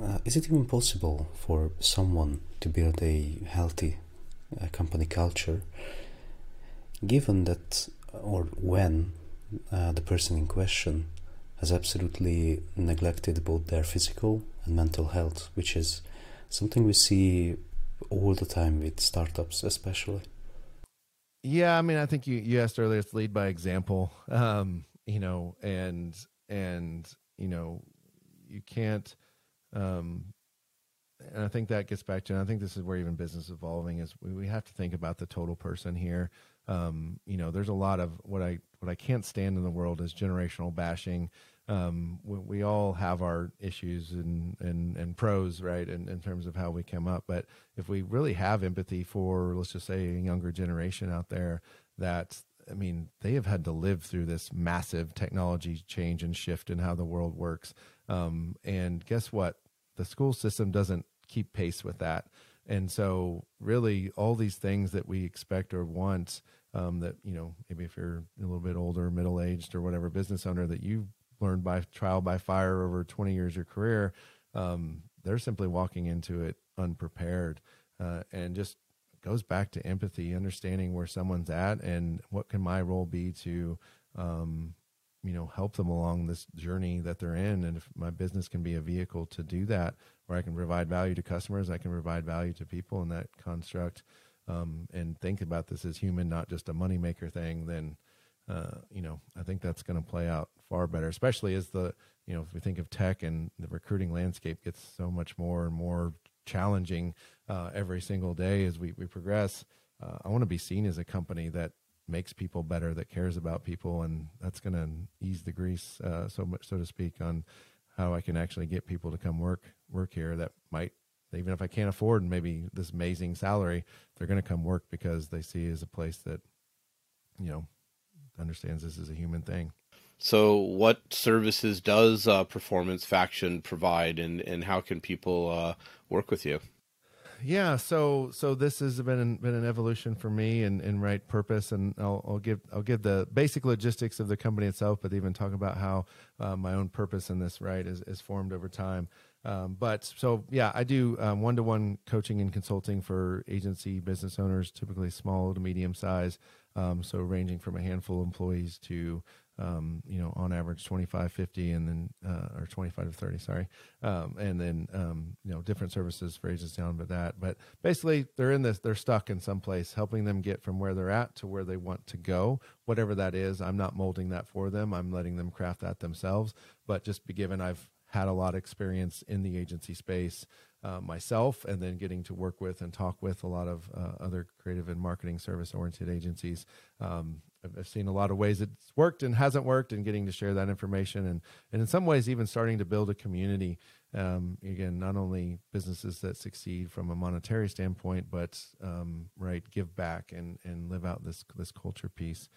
S5: uh, is it even possible for someone to build a healthy uh, company culture, given that or when uh, the person in question has absolutely neglected both their physical and mental health, which is something we see all the time with startups, especially.
S4: Yeah, I mean, I think you, you asked earlier. It's lead by example, um, you know, and and you know, you can't. Um, and I think that gets back to. And I think this is where even business evolving is. We, we have to think about the total person here. Um, you know, there's a lot of what I what I can't stand in the world is generational bashing. Um, we, we, all have our issues and, and, and pros, right, in, in terms of how we come up. But if we really have empathy for, let's just say, a younger generation out there, that I mean, they have had to live through this massive technology change and shift in how the world works. Um, and guess what? The school system doesn't keep pace with that. And so, really, all these things that we expect or want um, that you know maybe if you're a little bit older middle aged or whatever business owner that you've learned by trial by fire over 20 years of your career um, they're simply walking into it unprepared uh, and just goes back to empathy understanding where someone's at and what can my role be to um, you know help them along this journey that they're in and if my business can be a vehicle to do that where i can provide value to customers i can provide value to people in that construct um, and think about this as human, not just a moneymaker thing, then uh, you know I think that's going to play out far better. Especially as the you know if we think of tech and the recruiting landscape gets so much more and more challenging uh, every single day as we we progress. Uh, I want to be seen as a company that makes people better, that cares about people, and that's going to ease the grease, uh, so much so to speak, on how I can actually get people to come work work here that might even if I can't afford maybe this amazing salary, they're going to come work because they see as a place that, you know, understands this is a human thing.
S1: So, what services does uh, Performance Faction provide, and, and how can people uh, work with you?
S4: Yeah, so so this has been been an evolution for me and in, right purpose, and I'll, I'll, give I'll give the basic logistics of the company itself, but even talk about how uh, my own purpose in this right is, is formed over time. Um, but so yeah, I do one to one coaching and consulting for agency business owners, typically small to medium size. Um, so ranging from a handful of employees to um, you know on average 25 50 and then uh, or 25 to 30 sorry. Um, and then um, you know different services agents down but that. But basically they're in this they're stuck in some place helping them get from where they're at to where they want to go. Whatever that is i'm not molding that for them. I'm letting them craft that themselves. But just be given i've had a lot of experience in the agency space uh, myself, and then getting to work with and talk with a lot of uh, other creative and marketing service oriented agencies. Um, I've, seen a lot of ways it's worked and hasn't worked, and getting to share that information, and and in some ways even starting to build a community. Um, again, not only businesses that succeed from a monetary standpoint, but um, right give back and and live out this this culture piece.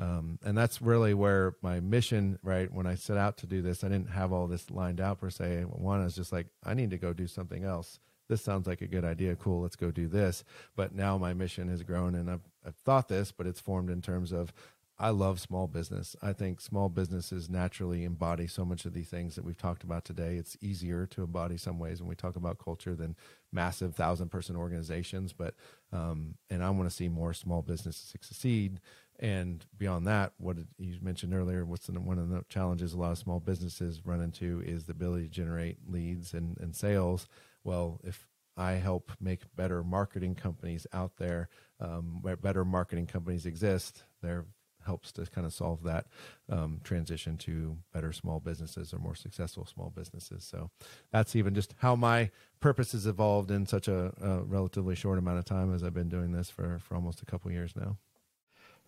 S4: Um, and that's really where my mission, right? When I set out to do this, I didn't have all this lined out per se. One, I was just like, I need to go do something else. This sounds like a good idea. Cool, let's go do this. But now my mission has grown, and I've, I've thought this, but it's formed in terms of I love small business. I think small businesses naturally embody so much of these things that we've talked about today. It's easier to embody some ways when we talk about culture than massive thousand person organizations. But um, and I want to see more small businesses succeed. And beyond that, what you mentioned earlier, what's the, one of the challenges a lot of small businesses run into is the ability to generate leads and, and sales. Well, if I help make better marketing companies out there, um, where better marketing companies exist, there helps to kind of solve that um, transition to better small businesses or more successful small businesses. So that's even just how my purpose has evolved in such a, a relatively short amount of time as I've been doing this for, for almost a couple years now.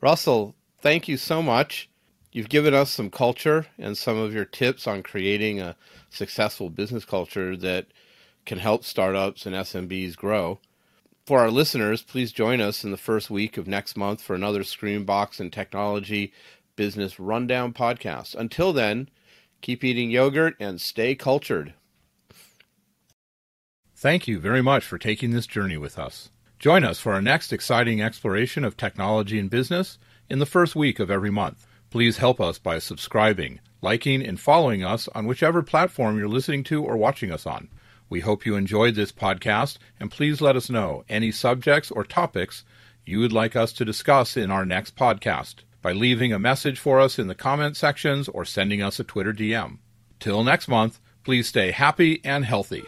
S1: Russel, thank you so much. You've given us some culture and some of your tips on creating a successful business culture that can help startups and SMBs grow. For our listeners, please join us in the first week of next month for another ScreamingBox and Technology Business Rundown podcast. Until then, keep eating yogurt and stay cultured. Thank you very much for taking this journey with us. Join us for our next exciting exploration of technology and business in the first week of every month. Please help us by subscribing, liking, and following us on whichever platform you're listening to or watching us on.
S6: We hope you enjoyed this podcast, and please let us know any subjects or topics you would like us to discuss in our next podcast by leaving a message for us in the comment sections or sending us a Twitter DM. Till next month, please stay happy and healthy.